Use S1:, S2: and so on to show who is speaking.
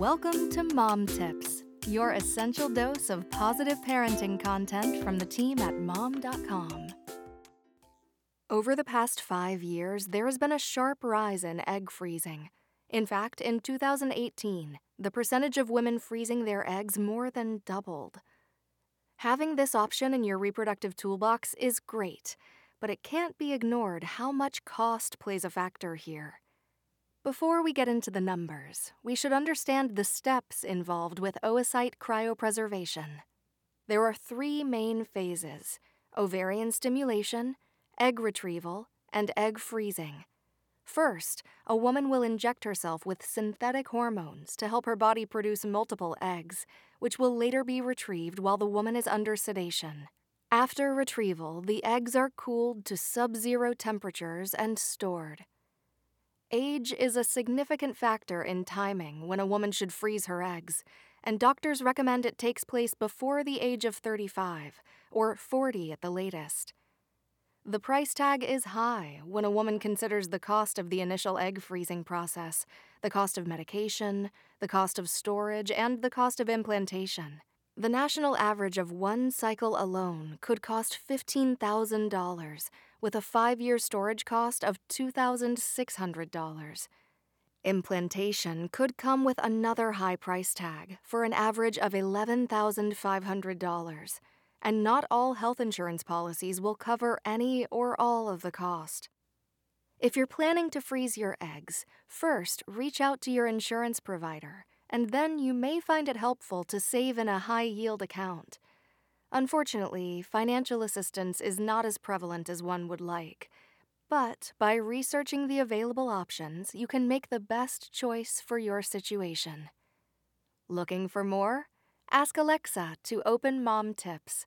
S1: Welcome to Mom Tips, your essential dose of positive parenting content from the team at mom.com. Over the past five years, there has been a sharp rise in egg freezing. In fact, in 2018, the percentage of women freezing their eggs more than doubled. Having this option in your reproductive toolbox is great, but it can't be ignored how much cost plays a factor here. Before we get into the numbers, we should understand the steps involved with oocyte cryopreservation. There are three main phases ovarian stimulation, egg retrieval, and egg freezing. First, a woman will inject herself with synthetic hormones to help her body produce multiple eggs, which will later be retrieved while the woman is under sedation. After retrieval, the eggs are cooled to sub zero temperatures and stored. Age is a significant factor in timing when a woman should freeze her eggs, and doctors recommend it takes place before the age of 35, or 40 at the latest. The price tag is high when a woman considers the cost of the initial egg freezing process, the cost of medication, the cost of storage, and the cost of implantation. The national average of one cycle alone could cost $15,000, with a five year storage cost of $2,600. Implantation could come with another high price tag for an average of $11,500, and not all health insurance policies will cover any or all of the cost. If you're planning to freeze your eggs, first reach out to your insurance provider and then you may find it helpful to save in a high yield account. Unfortunately, financial assistance is not as prevalent as one would like. But by researching the available options, you can make the best choice for your situation. Looking for more? Ask Alexa to open Mom Tips.